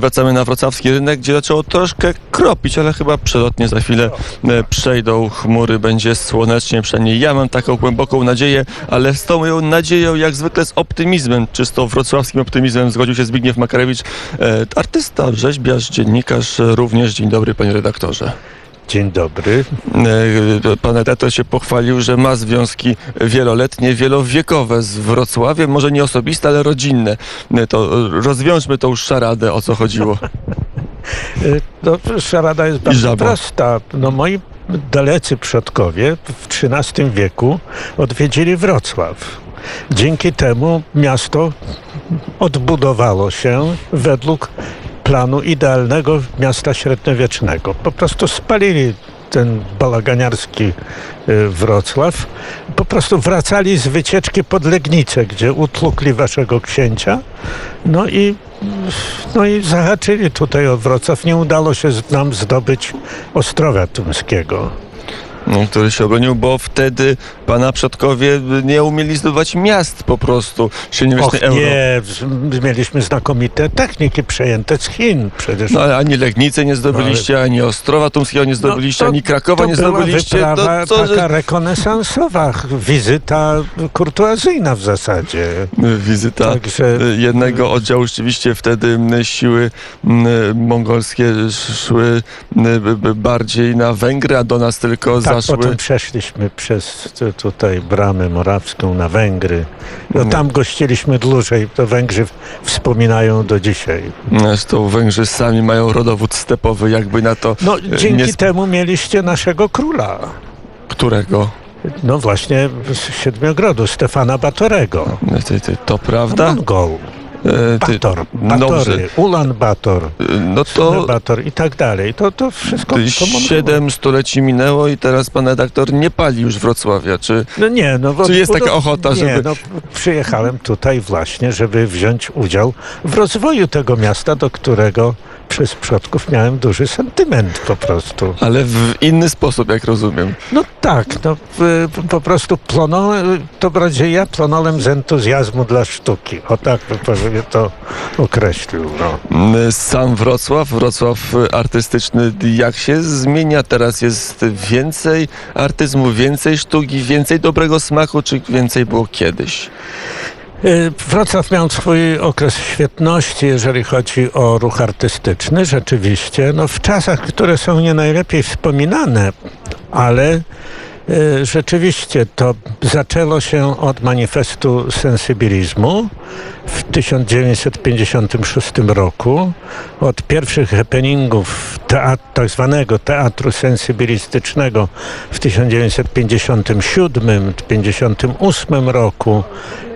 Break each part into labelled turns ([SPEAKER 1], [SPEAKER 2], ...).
[SPEAKER 1] Wracamy na wrocławski rynek, gdzie zaczęło troszkę kropić, ale chyba przelotnie za chwilę e, przejdą chmury, będzie słonecznie, przynajmniej ja mam taką głęboką nadzieję, ale z tą moją nadzieją, jak zwykle z optymizmem, czysto wrocławskim optymizmem zgodził się Zbigniew Makarewicz, e, artysta, rzeźbiarz, dziennikarz, również. Dzień dobry, panie redaktorze.
[SPEAKER 2] Dzień dobry.
[SPEAKER 1] E, Pan redaktor się pochwalił, że ma związki wieloletnie, wielowiekowe z Wrocławiem, może nie osobiste, ale rodzinne. E, To rozwiążmy tą szaradę, o co chodziło.
[SPEAKER 2] Y, No, szarada jest bardzo prosta. No, moi dalecy przodkowie w XIII wieku odwiedzili Wrocław. Dzięki temu miasto odbudowało się według planu idealnego miasta średniowiecznego. Po prostu spalili ten bałaganiarski y, Wrocław. Po prostu wracali z wycieczki pod Legnicę, gdzie utłukli waszego księcia. No i no i zahaczyli tutaj o Wrocław. Nie udało się nam zdobyć Ostrowia Tumskiego.
[SPEAKER 1] No, który się obronił, bo wtedy pana przodkowie nie umieli zdobywać miast po prostu
[SPEAKER 2] Och
[SPEAKER 1] średniowiecznej Europy.
[SPEAKER 2] nie, z- mieliśmy znakomite techniki przejęte z Chin przecież.
[SPEAKER 1] No, ale ani Legnicy nie zdobyliście, ani Ostrowa Tumskiego nie zdobyliście,
[SPEAKER 2] No, to-
[SPEAKER 1] ani Krakowa
[SPEAKER 2] to
[SPEAKER 1] nie
[SPEAKER 2] była
[SPEAKER 1] zdobyliście. To co,
[SPEAKER 2] taka
[SPEAKER 1] że...
[SPEAKER 2] rekonesansowa, wizyta kurtuazyjna w zasadzie.
[SPEAKER 1] Wizyta
[SPEAKER 2] Także-
[SPEAKER 1] jednego oddziału rzeczywiście wtedy siły mongolskie szły bardziej na Węgry, a do nas tylko
[SPEAKER 2] Tak,
[SPEAKER 1] zaszły.
[SPEAKER 2] potem przeszliśmy przez tu- tutaj bramę morawską na Węgry. No, tam gościliśmy dłużej, to Węgrzy wspominają do dzisiaj.
[SPEAKER 1] Zresztą Węgrzy sami mają rodowód stepowy, jakby na to
[SPEAKER 2] No,
[SPEAKER 1] y,
[SPEAKER 2] dzięki
[SPEAKER 1] nie...
[SPEAKER 2] temu mieliście naszego króla.
[SPEAKER 1] Którego?
[SPEAKER 2] No właśnie z Siedmiogrodu, Stefana Batorego.
[SPEAKER 1] Ty, ty, to prawda?
[SPEAKER 2] Mongol,
[SPEAKER 1] E,
[SPEAKER 2] Bator,
[SPEAKER 1] Dobrze.
[SPEAKER 2] Batory, Ulan Bator,
[SPEAKER 1] Y, No to
[SPEAKER 2] Bator i tak dalej. To, to wszystko to
[SPEAKER 1] siedem stuleci minęło i teraz pan redaktor nie pali już Wrocławia. Czy
[SPEAKER 2] No nie, no.
[SPEAKER 1] Czy jest taka ochota,
[SPEAKER 2] nie,
[SPEAKER 1] żeby-
[SPEAKER 2] no przyjechałem tutaj właśnie, żeby wziąć udział w rozwoju tego miasta, do którego przez przodków miałem duży sentyment po prostu.
[SPEAKER 1] ale w inny sposób, jak rozumiem.
[SPEAKER 2] No tak, no po prostu plonąłem, to bardziej ja plonąłem z entuzjazmu dla sztuki. O tak bym to określił. No.
[SPEAKER 1] Sam Wrocław, Wrocław artystyczny, jak się zmienia? Teraz jest więcej artyzmu, więcej sztuki, więcej dobrego smaku, czy więcej było kiedyś?
[SPEAKER 2] Y, Wrocław miał swój okres świetności, jeżeli chodzi o ruch artystyczny, rzeczywiście. No, w czasach, które są nie najlepiej wspominane, ale rzeczywiście to zaczęło się od manifestu sensybilizmu w 1956 roku, od pierwszych happeningów teat, tak zwanego teatru sensybilistycznego w 1957-58 roku.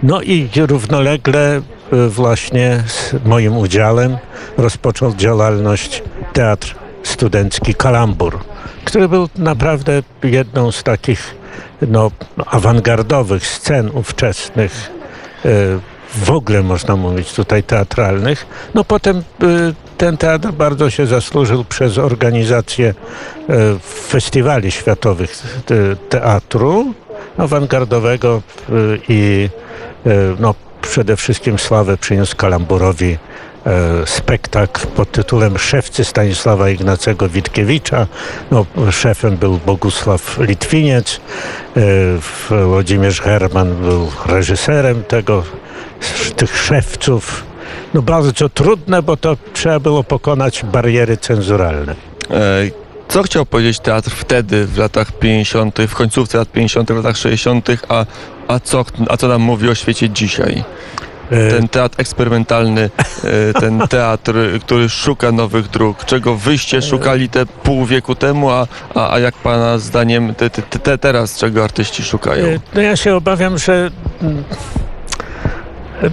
[SPEAKER 2] No i równolegle y, właśnie z moim udziałem rozpoczął działalność Teatr Studencki Kalambur, który był naprawdę jedną z takich no, awangardowych scen ówczesnych y, w ogóle można mówić tutaj teatralnych. No potem y, ten teatr bardzo się zasłużył przez organizację y, festiwali światowych teatru awangardowego i no, przede wszystkim sławę przyniósł Kalamburowi e, spektakl pod tytułem Szewcy Stanisława Ignacego Witkiewicza. No, szefem był Bogusław Litwiniec, e, Włodzimierz Herman był reżyserem tego, tych szewców. No bardzo trudne, bo to trzeba było pokonać bariery cenzuralne.
[SPEAKER 1] E, Co chciał powiedzieć teatr wtedy, w latach 50., w końcówce lat 50., w latach 60., a, a, co, a co nam mówi o świecie dzisiaj?
[SPEAKER 2] E,
[SPEAKER 1] Ten teatr eksperymentalny, e, ten teatr, który szuka nowych dróg. Czego wyście szukali te pół wieku temu, a, a, a jak pana zdaniem te, te, te teraz czego artyści szukają?
[SPEAKER 2] E, No ja się obawiam, że mm,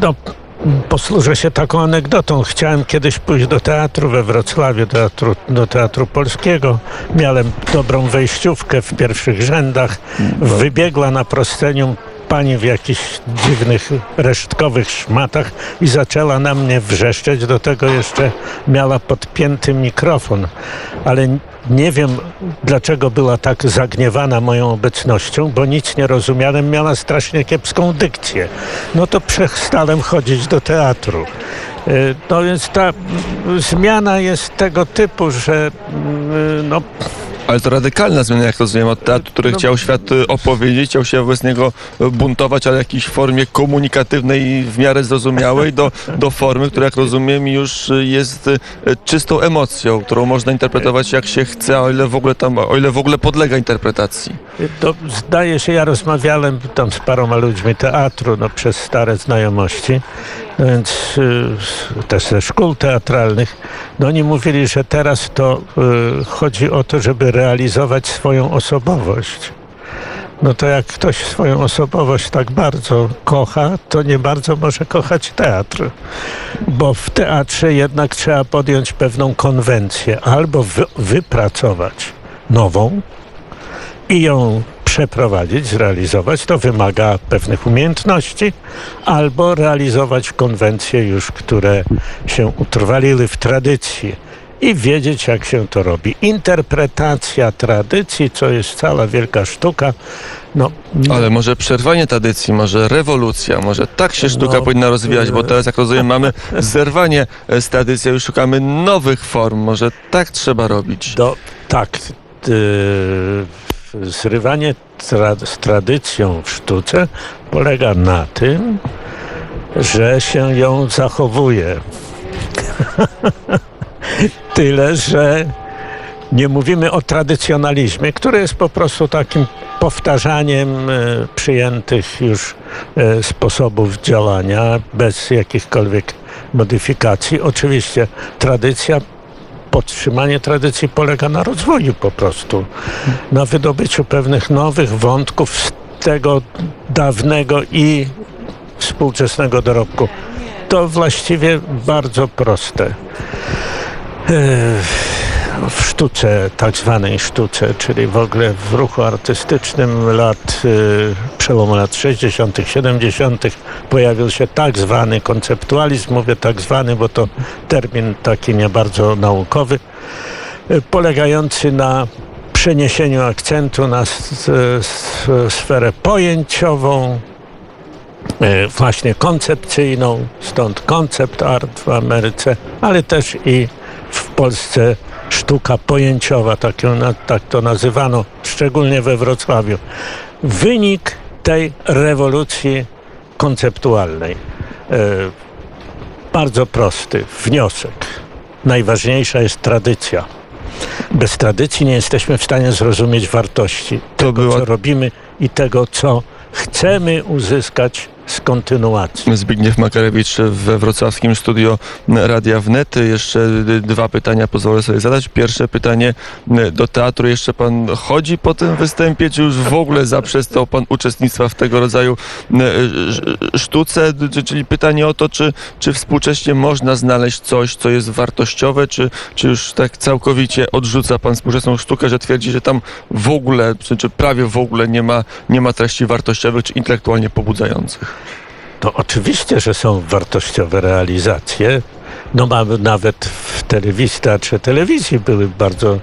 [SPEAKER 2] no, posłużę się taką anegdotą. Chciałem kiedyś pójść do teatru we Wrocławiu, teatru, do Teatru Polskiego. Miałem dobrą wejściówkę w pierwszych rzędach. Wybiegła na proscenium pani w jakichś dziwnych, resztkowych szmatach i zaczęła na mnie wrzeszczeć. Do tego jeszcze miała podpięty mikrofon. Ale nie wiem, dlaczego była tak zagniewana moją obecnością, bo nic nie rozumiałem. Miała strasznie kiepską dykcję. No to przestałem chodzić do teatru. Y, No więc ta zmiana jest tego typu, że mm, no,
[SPEAKER 1] Ale to radykalna zmiana, jak rozumiem, od teatru, który
[SPEAKER 2] No-
[SPEAKER 1] chciał świat y, opowiedzieć, chciał się wobec niego y, buntować, ale w jakiejś formie komunikatywnej i w miarę zrozumiałej, do, do formy, która, jak rozumiem, już y, jest czystą emocją, którą można interpretować jak się chce, o ile w ogóle tam, o ile w ogóle podlega interpretacji.
[SPEAKER 2] To zdaje się, ja rozmawiałem tam z paroma ludźmi teatru, no, przez stare znajomości, no więc y, też ze szkół teatralnych. No oni mówili, że teraz to y, chodzi o to, żeby realizować swoją osobowość. No to jak ktoś swoją osobowość tak bardzo kocha, to nie bardzo może kochać teatr. Bo w teatrze jednak trzeba podjąć pewną konwencję, albo wy, wypracować nową, i ją przeprowadzić, zrealizować, to wymaga pewnych umiejętności, albo realizować konwencje już, które się utrwaliły w tradycji i wiedzieć, jak się to robi. Interpretacja tradycji, co jest cała wielka sztuka, no,
[SPEAKER 1] Ale może przerwanie tradycji, może rewolucja, może tak się sztuka
[SPEAKER 2] No,
[SPEAKER 1] powinna rozwijać, bo teraz, jak rozumiem, mamy zerwanie e, z tradycją i szukamy nowych form. Może tak trzeba robić.
[SPEAKER 2] Do, tak. Yy, zrywanie tra- z tradycją w sztuce polega na tym, że się ją zachowuje. Tyle, że nie mówimy o tradycjonalizmie, który jest po prostu takim powtarzaniem e, przyjętych już e, sposobów działania bez jakichkolwiek modyfikacji. Oczywiście tradycja podtrzymanie tradycji polega na rozwoju po prostu, na wydobyciu pewnych nowych wątków z tego dawnego i współczesnego dorobku. To właściwie bardzo proste. Eee, W sztuce, tak zwanej sztuce, czyli w ogóle w ruchu artystycznym lat, e, przełomu lat 60., 70., pojawił się tak zwany konceptualizm. Mówię tak zwany, bo to termin taki nie bardzo naukowy, e, polegający na przeniesieniu akcentu na sferę pojęciową, właśnie koncepcyjną, stąd koncept art w Ameryce, ale też i Polsce sztuka pojęciowa, tak, tak to nazywano, szczególnie we Wrocławiu. Wynik tej rewolucji konceptualnej. E, bardzo prosty wniosek. Najważniejsza jest tradycja. Bez tradycji nie jesteśmy w stanie zrozumieć wartości
[SPEAKER 1] To
[SPEAKER 2] tego, co robimy i tego, co chcemy uzyskać z kontynuacji.
[SPEAKER 1] Zbigniew Makarewicz we wrocławskim studio Radia Wnet. Jeszcze dwa pytania pozwolę sobie zadać. Pierwsze pytanie do teatru. Jeszcze pan chodzi po tym występie, czy już w ogóle zaprzestał pan uczestnictwa w tego rodzaju y, sz- sztuce? Czyli pytanie o to, czy, czy współcześnie można znaleźć coś, co jest wartościowe, czy, czy już tak całkowicie odrzuca pan współczesną sztukę, że twierdzi, że tam w ogóle, czy, czy prawie w ogóle nie ma, nie ma treści wartościowych czy intelektualnie pobudzających?
[SPEAKER 2] To oczywiście, że są wartościowe realizacje. No mamy nawet w telewizji, teatrze telewizji były bardzo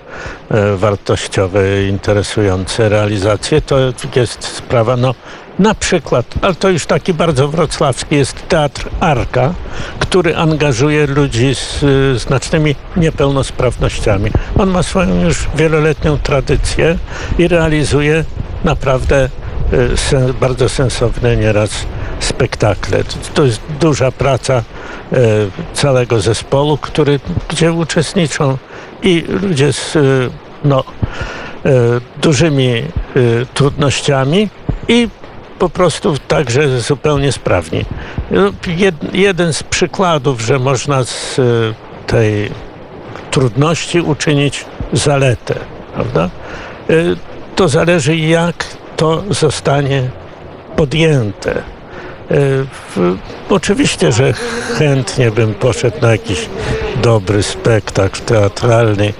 [SPEAKER 2] e, wartościowe, interesujące realizacje. To jest sprawa, no na przykład, ale to już taki bardzo wrocławski jest Teatr Arka, który angażuje ludzi z e, znacznymi niepełnosprawnościami. On ma swoją już wieloletnią tradycję i realizuje naprawdę e, sen, bardzo sensowne nieraz spektakle. To, jest duża praca e, całego zespołu, który, gdzie uczestniczą i ludzie z e, no, e, dużymi trudnościami i po prostu także zupełnie sprawni. Jed, jeden z przykładów, że można z tej trudności uczynić zaletę, prawda? To zależy jak to zostanie podjęte. E, Oczywiście, że chętnie bym poszedł na jakiś dobry spektakl teatralny,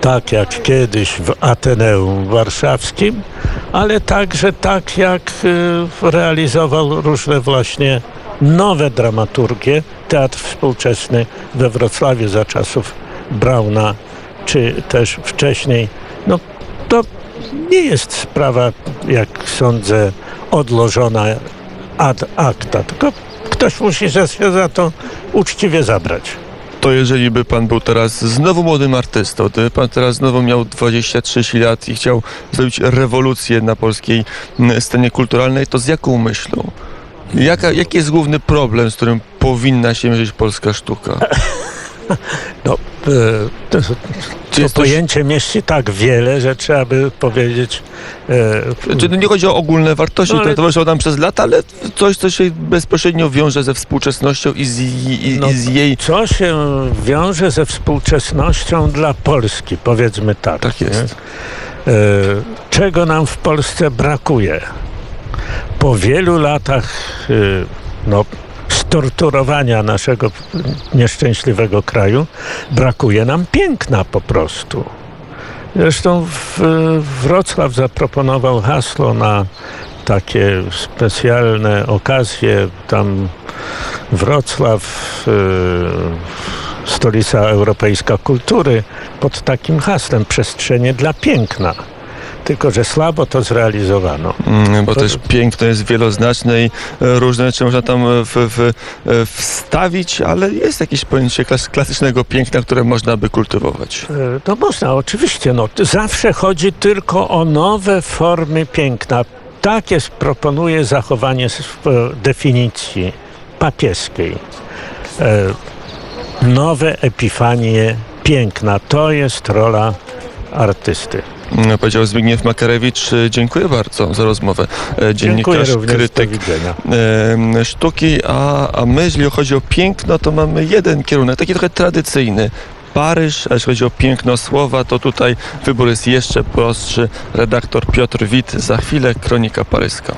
[SPEAKER 2] tak jak kiedyś w Ateneum Warszawskim, ale także tak jak e, realizował różne właśnie nowe dramaturgie. Teatr współczesny we Wrocławiu za czasów Brauna, czy też wcześniej. No to nie jest sprawa, jak sądzę, odłożona ad acta, tylko ktoś musi się za to uczciwie zabrać.
[SPEAKER 1] To jeżeli by pan był teraz znowu młodym artystą, gdyby pan teraz znowu miał 20-30 lat i chciał zrobić rewolucję na polskiej mm, scenie kulturalnej, to z jaką myślą? Jaka, jaki jest główny problem, z którym powinna się mierzyć polska sztuka?
[SPEAKER 2] No, e, to, to pojęcie mieści tak wiele, że trzeba by powiedzieć. E,
[SPEAKER 1] czy nie chodzi o ogólne wartości,
[SPEAKER 2] No, ale-
[SPEAKER 1] które towarzyszą nam przez lata, ale coś, co się bezpośrednio wiąże ze współczesnością i z, i, i,
[SPEAKER 2] No,
[SPEAKER 1] i z jej...
[SPEAKER 2] co się wiąże ze współczesnością dla Polski, powiedzmy tak.
[SPEAKER 1] Tak jest.
[SPEAKER 2] nie? E, czego nam w Polsce brakuje? Po wielu latach e, no, storturowania naszego nieszczęśliwego kraju brakuje nam piękna po prostu. Zresztą w, Wrocław zaproponował hasło na takie specjalne okazje. Tam Wrocław, e, stolica europejska kultury, pod takim haslem przestrzenie dla piękna. Tylko, że słabo to zrealizowano.
[SPEAKER 1] Mm, Bo
[SPEAKER 2] To-
[SPEAKER 1] też piękno jest wieloznaczne i e, różne rzeczy można tam e, w, w, e, wstawić, ale jest jakieś pojęcie klas, klasycznego piękna, które można by kultywować.
[SPEAKER 2] To można, oczywiście. No, zawsze chodzi tylko o nowe formy piękna. Tak jest, proponuje zachowanie definicji papieskiej. Nowe epifanie piękna. To jest rola artysty.
[SPEAKER 1] Mm, Powiedział Zbigniew Makarewicz. E, Dziękuję bardzo za rozmowę.
[SPEAKER 2] Dziękuję
[SPEAKER 1] Dziennikarz, krytyk sztuki, a, a my, jeżeli chodzi o piękno, to mamy jeden kierunek, taki trochę tradycyjny. Paryż, a jeśli chodzi o piękno słowa, to tutaj wybór jest jeszcze prostszy. Redaktor Piotr Wit, za chwilę Kronika Paryska.